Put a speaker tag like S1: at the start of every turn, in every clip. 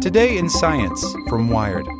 S1: Today in Science from Wired.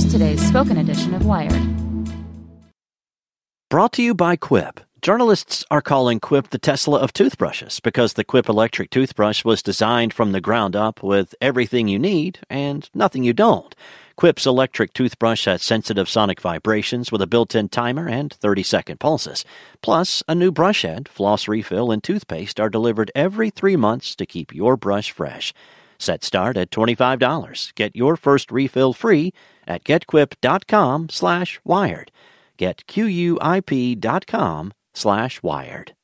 S2: Here's today's spoken edition of Wired.
S3: Brought to you by Quip. Journalists are calling Quip the Tesla of toothbrushes because the Quip electric toothbrush was designed from the ground up with everything you need and nothing you don't. Quip's electric toothbrush has sensitive sonic vibrations with a built in timer and 30 second pulses. Plus, a new brush head, floss refill, and toothpaste are delivered every three months to keep your brush fresh. Set start at $25. Get your first refill free at getquip.com slash wired. Get slash wired.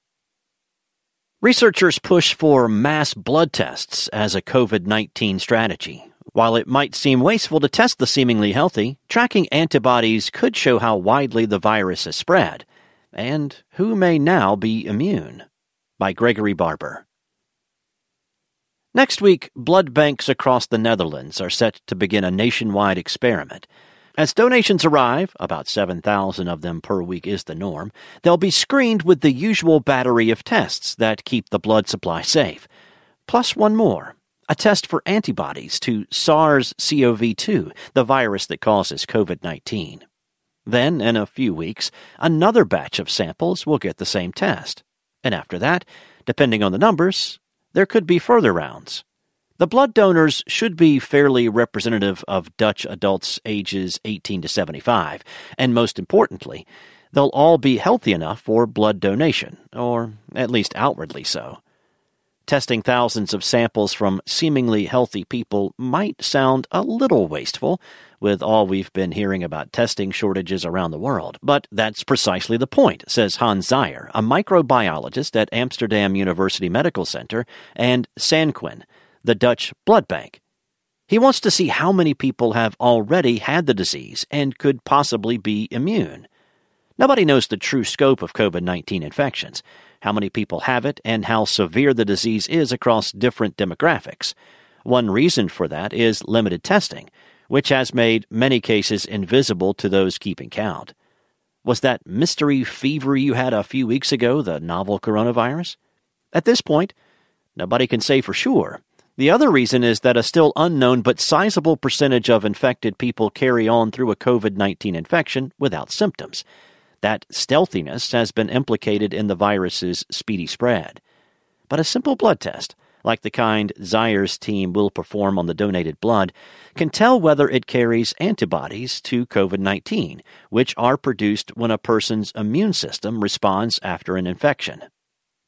S3: Researchers push for mass blood tests as a COVID-19 strategy. While it might seem wasteful to test the seemingly healthy, tracking antibodies could show how widely the virus has spread and who may now be immune. By Gregory Barber. Next week, blood banks across the Netherlands are set to begin a nationwide experiment. As donations arrive, about 7,000 of them per week is the norm, they'll be screened with the usual battery of tests that keep the blood supply safe. Plus one more a test for antibodies to SARS CoV 2, the virus that causes COVID 19. Then, in a few weeks, another batch of samples will get the same test. And after that, depending on the numbers, there could be further rounds. The blood donors should be fairly representative of Dutch adults ages 18 to 75, and most importantly, they'll all be healthy enough for blood donation, or at least outwardly so. Testing thousands of samples from seemingly healthy people might sound a little wasteful, with all we've been hearing about testing shortages around the world. But that's precisely the point, says Hans Zaaijer, a microbiologist at Amsterdam University Medical Center, and Sanquin, the Dutch blood bank. He wants to see how many people have already had the disease and could possibly be immune. Nobody knows the true scope of COVID 19 infections how many people have it, and how severe the disease is across different demographics. One reason for that is limited testing, which has made many cases invisible to those keeping count. Was that mystery fever you had a few weeks ago the novel coronavirus? At this point, nobody can say for sure. The other reason is that a still unknown but sizable percentage of infected people carry on through a COVID 19 infection without symptoms. That stealthiness has been implicated in the virus's speedy spread. But a simple blood test, like the kind Zaaijer's team will perform on the donated blood, can tell whether it carries antibodies to COVID 19, which are produced when a person's immune system responds after an infection.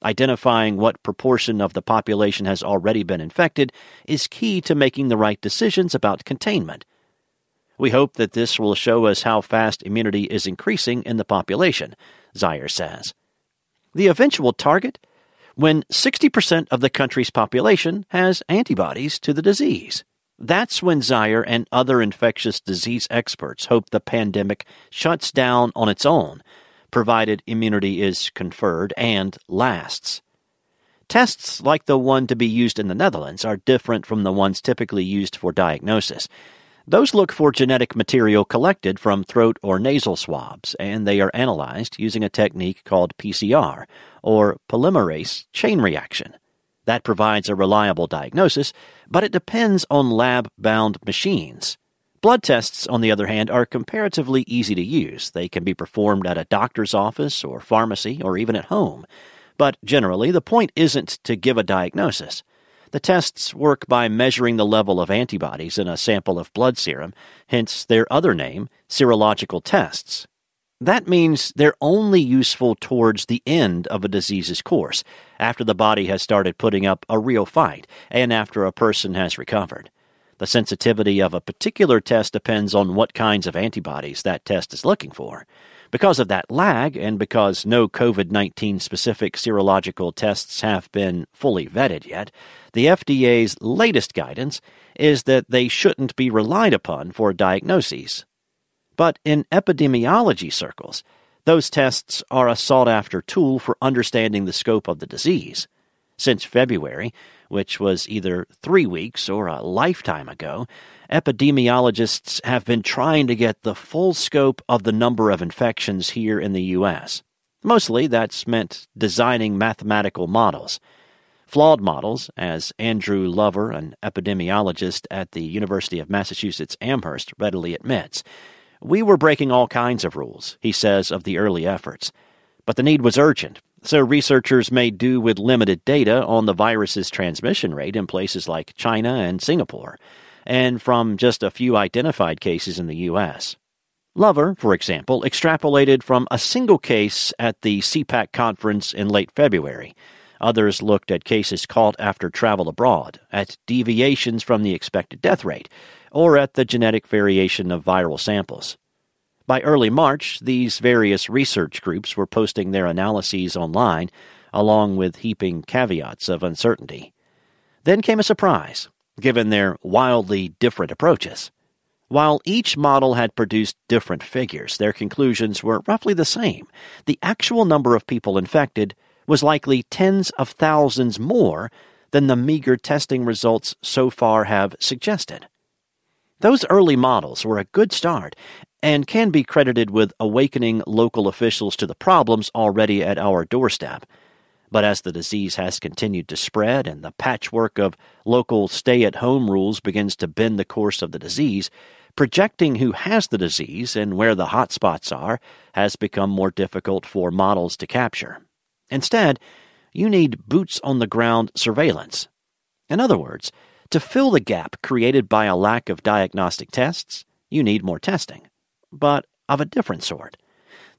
S3: Identifying what proportion of the population has already been infected is key to making the right decisions about containment we hope that this will show us how fast immunity is increasing in the population, Zaaijer says. The eventual target? When 60% of the country's population has antibodies to the disease. That's when Zaaijer and other infectious disease experts hope the pandemic shuts down on its own, provided immunity is conferred and lasts. Tests like the one to be used in the Netherlands are different from the ones typically used for diagnosis. Those look for genetic material collected from throat or nasal swabs, and they are analyzed using a technique called PCR, or polymerase chain reaction. That provides a reliable diagnosis, but it depends on lab bound machines. Blood tests, on the other hand, are comparatively easy to use. They can be performed at a doctor's office or pharmacy or even at home. But generally, the point isn't to give a diagnosis. The tests work by measuring the level of antibodies in a sample of blood serum, hence their other name, serological tests. That means they're only useful towards the end of a disease's course, after the body has started putting up a real fight, and after a person has recovered. The sensitivity of a particular test depends on what kinds of antibodies that test is looking for. Because of that lag, and because no COVID 19 specific serological tests have been fully vetted yet, the FDA's latest guidance is that they shouldn't be relied upon for diagnoses. But in epidemiology circles, those tests are a sought after tool for understanding the scope of the disease. Since February, which was either three weeks or a lifetime ago, epidemiologists have been trying to get the full scope of the number of infections here in the U.S. Mostly that's meant designing mathematical models. Flawed models, as Andrew Lover, an epidemiologist at the University of Massachusetts Amherst, readily admits. We were breaking all kinds of rules, he says of the early efforts. But the need was urgent, so researchers made do with limited data on the virus's transmission rate in places like China and Singapore and from just a few identified cases in the U.S. Lover, for example, extrapolated from a single case at the CPAC conference in late February. Others looked at cases caught after travel abroad, at deviations from the expected death rate, or at the genetic variation of viral samples. By early March, these various research groups were posting their analyses online, along with heaping caveats of uncertainty. Then came a surprise given their wildly different approaches. While each model had produced different figures, their conclusions were roughly the same. The actual number of people infected was likely tens of thousands more than the meager testing results so far have suggested. Those early models were a good start and can be credited with awakening local officials to the problems already at our doorstep. But as the disease has continued to spread and the patchwork of local stay at home rules begins to bend the course of the disease, projecting who has the disease and where the hot spots are has become more difficult for models to capture. Instead, you need boots on the ground surveillance. In other words, to fill the gap created by a lack of diagnostic tests, you need more testing, but of a different sort.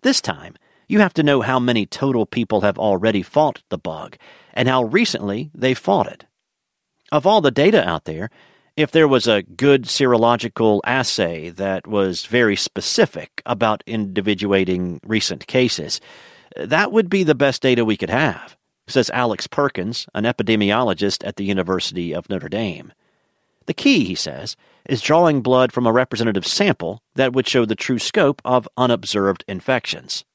S3: This time, you have to know how many total people have already fought the bug and how recently they fought it. Of all the data out there, if there was a good serological assay that was very specific about individuating recent cases, that would be the best data we could have, says Alex Perkins, an epidemiologist at the University of Notre Dame. The key, he says, is drawing blood from a representative sample that would show the true scope of unobserved infections.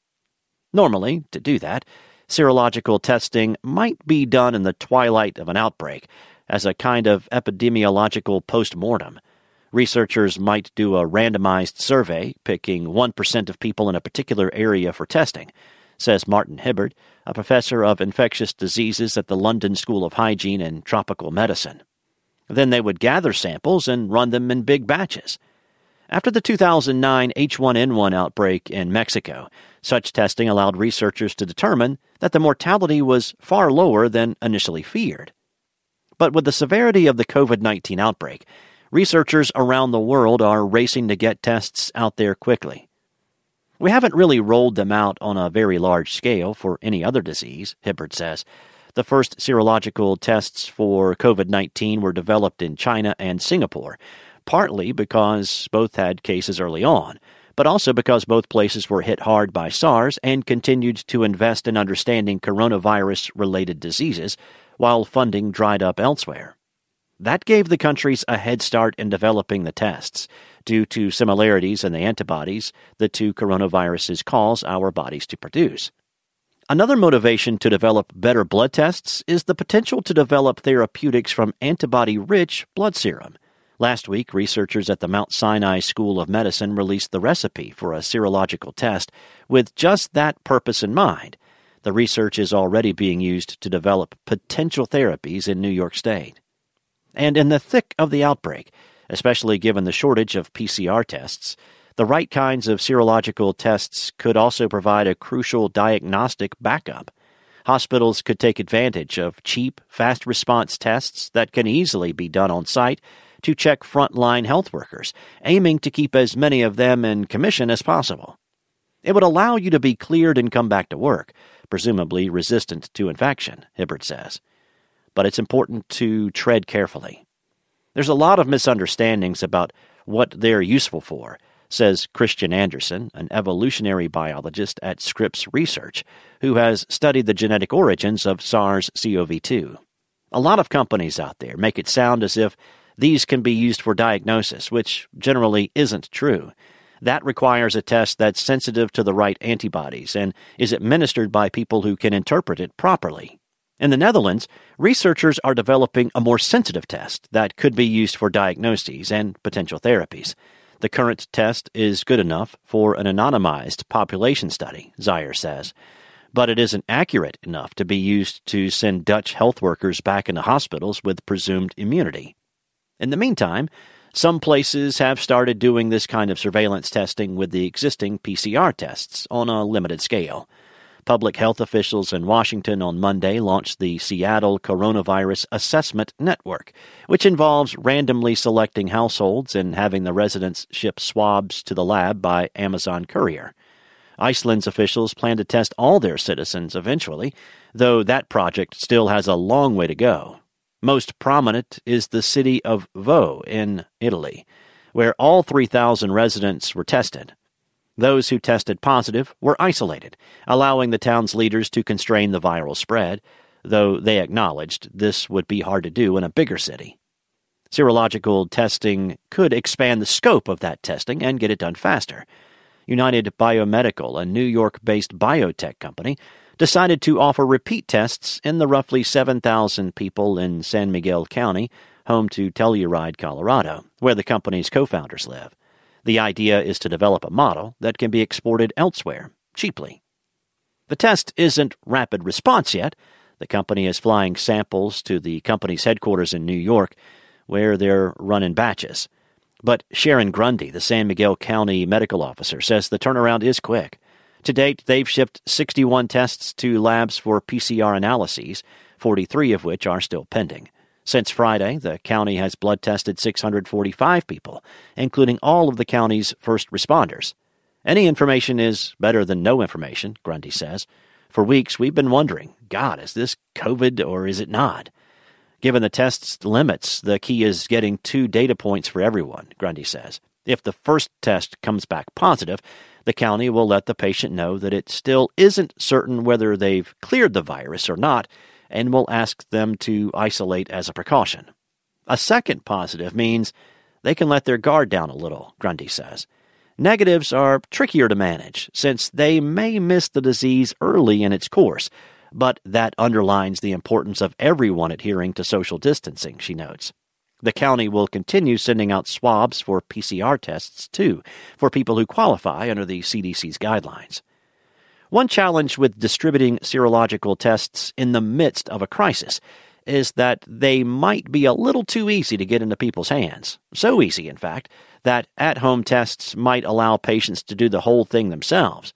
S3: Normally, to do that, serological testing might be done in the twilight of an outbreak, as a kind of epidemiological post mortem. Researchers might do a randomized survey, picking 1% of people in a particular area for testing, says Martin Hibberd, a professor of infectious diseases at the London School of Hygiene and Tropical Medicine. Then they would gather samples and run them in big batches. After the 2009 H1N1 outbreak in Mexico, such testing allowed researchers to determine that the mortality was far lower than initially feared. But with the severity of the COVID 19 outbreak, researchers around the world are racing to get tests out there quickly. We haven't really rolled them out on a very large scale for any other disease, Hibberd says. The first serological tests for COVID 19 were developed in China and Singapore, partly because both had cases early on, but also because both places were hit hard by SARS and continued to invest in understanding coronavirus related diseases while funding dried up elsewhere. That gave the countries a head start in developing the tests, due to similarities in the antibodies the two coronaviruses cause our bodies to produce. Another motivation to develop better blood tests is the potential to develop therapeutics from antibody rich blood serum. Last week, researchers at the Mount Sinai School of Medicine released the recipe for a serological test with just that purpose in mind. The research is already being used to develop potential therapies in New York State. And in the thick of the outbreak, especially given the shortage of PCR tests, the right kinds of serological tests could also provide a crucial diagnostic backup. Hospitals could take advantage of cheap, fast response tests that can easily be done on site to check frontline health workers, aiming to keep as many of them in commission as possible. It would allow you to be cleared and come back to work, presumably resistant to infection, Hibberd says. But it's important to tread carefully. There's a lot of misunderstandings about what they're useful for, says Kristian Andersen, an evolutionary biologist at Scripps Research, who has studied the genetic origins of SARS CoV 2. A lot of companies out there make it sound as if these can be used for diagnosis, which generally isn't true. That requires a test that's sensitive to the right antibodies and is administered by people who can interpret it properly. In the Netherlands, researchers are developing a more sensitive test that could be used for diagnoses and potential therapies. The current test is good enough for an anonymized population study, Zaaijer says, but it isn't accurate enough to be used to send Dutch health workers back into hospitals with presumed immunity. In the meantime, some places have started doing this kind of surveillance testing with the existing PCR tests on a limited scale. Public health officials in Washington on Monday launched the Seattle Coronavirus Assessment Network, which involves randomly selecting households and having the residents ship swabs to the lab by Amazon courier. Iceland's officials plan to test all their citizens eventually, though that project still has a long way to go. Most prominent is the city of Vo in Italy, where all 3,000 residents were tested. Those who tested positive were isolated, allowing the town's leaders to constrain the viral spread, though they acknowledged this would be hard to do in a bigger city. Serological testing could expand the scope of that testing and get it done faster. United Biomedical, a New York based biotech company, decided to offer repeat tests in the roughly 7,000 people in San Miguel County, home to Telluride, Colorado, where the company's co founders live. The idea is to develop a model that can be exported elsewhere, cheaply. The test isn't rapid response yet. The company is flying samples to the company's headquarters in New York, where they're run in batches. But Sharon Grundy, the San Miguel County medical officer, says the turnaround is quick. To date, they've shipped 61 tests to labs for PCR analyses, 43 of which are still pending. Since Friday, the county has blood tested 645 people, including all of the county's first responders. Any information is better than no information, Grundy says. For weeks, we've been wondering God, is this COVID or is it not? Given the test's limits, the key is getting two data points for everyone, Grundy says. If the first test comes back positive, the county will let the patient know that it still isn't certain whether they've cleared the virus or not and will ask them to isolate as a precaution. A second positive means they can let their guard down a little, Grundy says. Negatives are trickier to manage, since they may miss the disease early in its course, but that underlines the importance of everyone adhering to social distancing, she notes. The county will continue sending out swabs for PCR tests, too, for people who qualify under the CDC's guidelines. One challenge with distributing serological tests in the midst of a crisis is that they might be a little too easy to get into people's hands. So easy, in fact, that at home tests might allow patients to do the whole thing themselves.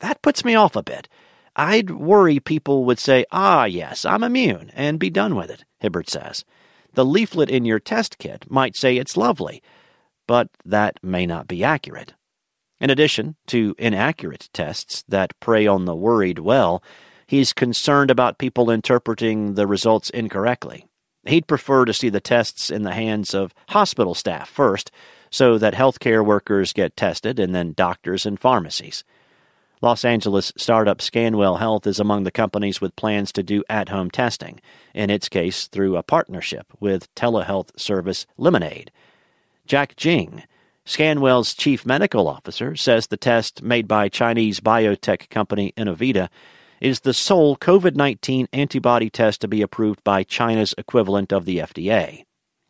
S3: That puts me off a bit. I'd worry people would say, ah, yes, I'm immune, and be done with it, Hibberd says. The leaflet in your test kit might say it's lovely, but that may not be accurate. In addition to inaccurate tests that prey on the worried well, he's concerned about people interpreting the results incorrectly. He'd prefer to see the tests in the hands of hospital staff first, so that healthcare workers get tested and then doctors and pharmacies. Los Angeles startup Scanwell Health is among the companies with plans to do at home testing, in its case through a partnership with telehealth service Lemonaid. Jack Jing, Scanwell's chief medical officer says the test made by Chinese biotech company Innovita is the sole COVID 19 antibody test to be approved by China's equivalent of the FDA.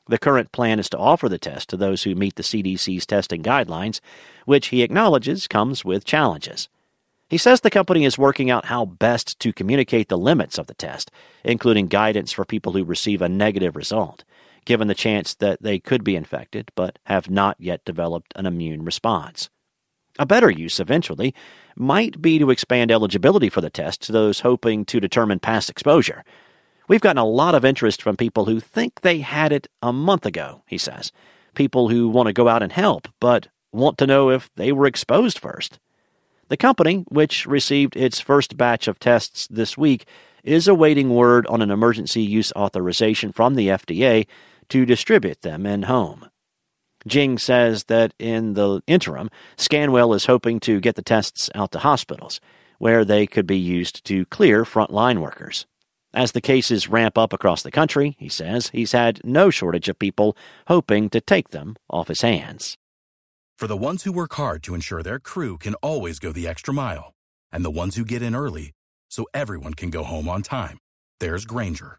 S3: The current plan is to offer the test to those who meet the CDC's testing guidelines, which he acknowledges comes with challenges. He says the company is working out how best to communicate the limits of the test, including guidance for people who receive a negative result given the chance that they could be infected but have not yet developed an immune response. A better use, eventually, might be to expand eligibility for the test to those hoping to determine past exposure. We've gotten a lot of interest from people who think they had it a month ago, he says. People who want to go out and help, but want to know if they were exposed first. The company, which received its first batch of tests this week, is awaiting word on an emergency use authorization from the FDA to distribute them in home. Jing says that in the interim, Scanwell is hoping to get the tests out to hospitals, where they could be used to clear frontline workers. As the cases ramp up across the country, he says he's had no shortage of people hoping to take them off his hands.
S4: For the ones who work hard to ensure their crew can always go the extra mile, and the ones who get in early so everyone can go home on time, there's Grainger,